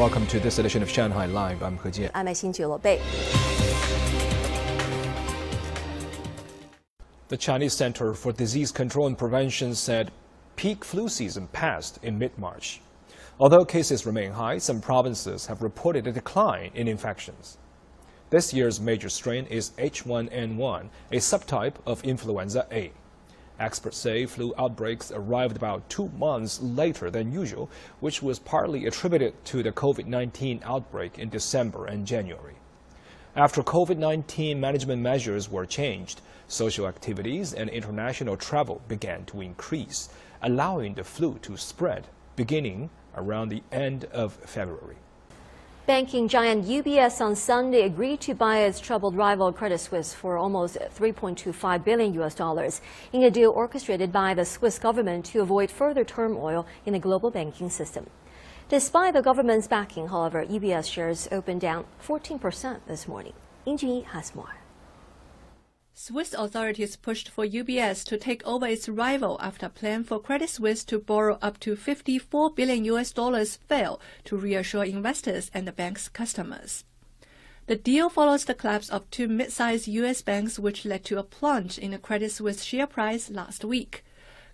Welcome to this edition of Shanghai Live. I'm He Jian. I'm Xin Bei. The Chinese Center for Disease Control and Prevention said peak flu season passed in mid-March. Although cases remain high, some provinces have reported a decline in infections. This year's major strain is H1N1, a subtype of influenza A. Experts say flu outbreaks arrived about two months later than usual, which was partly attributed to the COVID-19 outbreak in December and January. After COVID-19 management measures were changed, social activities and international travel began to increase, allowing the flu to spread beginning around the end of February. Banking giant UBS on Sunday agreed to buy its troubled rival Credit Suisse for almost 3.25 billion US dollars in a deal orchestrated by the Swiss government to avoid further turmoil in the global banking system. Despite the government's backing, however, UBS shares opened down 14% this morning. Ying has more. Swiss authorities pushed for UBS to take over its rival after a plan for Credit Suisse to borrow up to 54 billion US dollars failed to reassure investors and the bank's customers. The deal follows the collapse of two mid-sized US banks which led to a plunge in the Credit Suisse share price last week.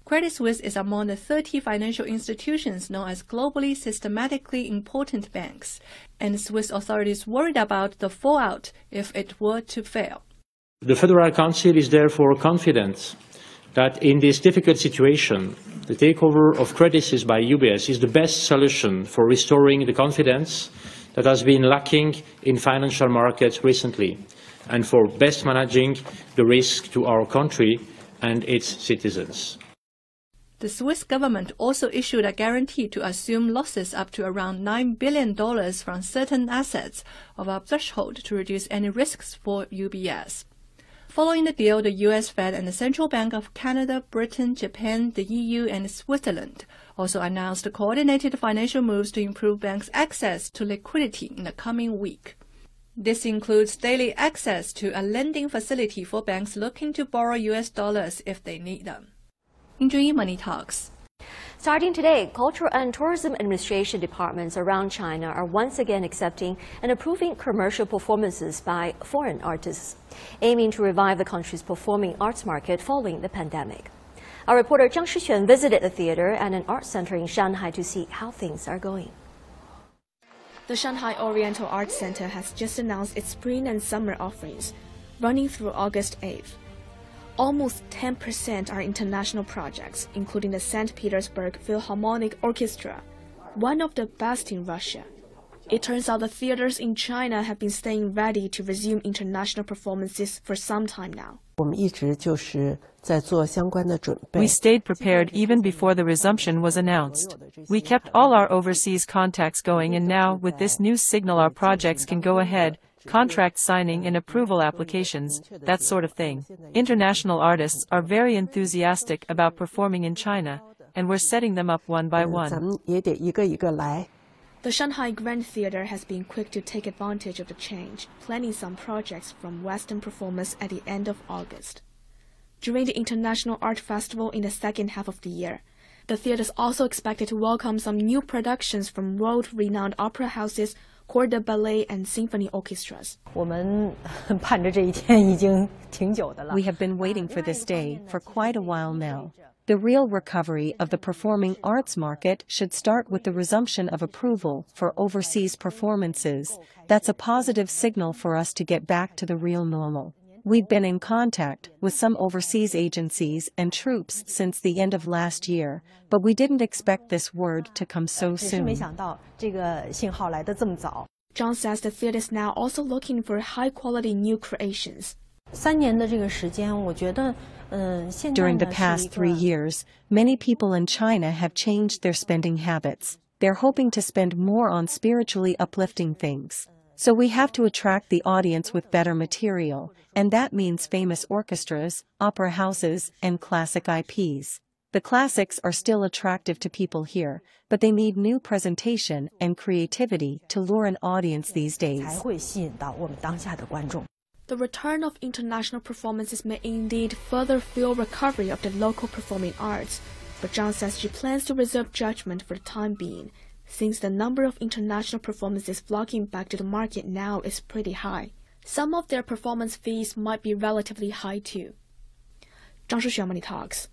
Credit Suisse is among the 30 financial institutions known as globally systematically important banks, and Swiss authorities worried about the fallout if it were to fail. The Federal Council is therefore confident that in this difficult situation, the takeover of Credit Suisse by UBS is the best solution for restoring the confidence that has been lacking in financial markets recently and for best managing the risk to our country and its citizens. The Swiss government also issued a guarantee to assume losses up to around $9 billion from certain assets of a threshold to reduce any risks for UBS. Following the deal, the US Fed and the Central Bank of Canada, Britain, Japan, the EU, and Switzerland also announced coordinated financial moves to improve banks' access to liquidity in the coming week. This includes daily access to a lending facility for banks looking to borrow US dollars if they need them. Enjoy Money Talks. Starting today, Cultural and Tourism Administration departments around China are once again accepting and approving commercial performances by foreign artists, aiming to revive the country's performing arts market following the pandemic. Our reporter Zhang Shiquan visited the theater and an art center in Shanghai to see how things are going. The Shanghai Oriental Arts Center has just announced its spring and summer offerings, running through August 8th. Almost 10% are international projects, including the St. Petersburg Philharmonic Orchestra, one of the best in Russia. It turns out the theaters in China have been staying ready to resume international performances for some time now. We stayed prepared even before the resumption was announced. We kept all our overseas contacts going and now, with this new signal our projects can go ahead, contract signing and approval applications, that sort of thing. International artists are very enthusiastic about performing in China, and we're setting them up one by one. The Shanghai Grand Theater has been quick to take advantage of the change, planning some projects from Western performers at the end of August. During the International Art Festival in the second half of the year, the theater is also expected to welcome some new productions from world-renowned opera houses corps de ballet and symphony orchestras. We have been waiting for this day for quite a while now. The real recovery of the performing arts market should start with the resumption of approval for overseas performances. That's a positive signal for us to get back to the real normal. We've been in contact with some overseas agencies and troupes since the end of last year, but we didn't expect this word to come so soon. John says the theater is now also looking for high quality new creations. During the past three years, many people in China have changed their spending habits. They're hoping to spend more on spiritually uplifting things. So we have to attract the audience with better material, and that means famous orchestras, opera houses, and classic IPs. The classics are still attractive to people here, but they need new presentation and creativity to lure an audience these days. The return of international performances may indeed further fuel recovery of the local performing arts, but John says she plans to reserve judgment for the time being since the number of international performances flocking back to the market now is pretty high. Some of their performance fees might be relatively high too. 张世璇 Money Talks.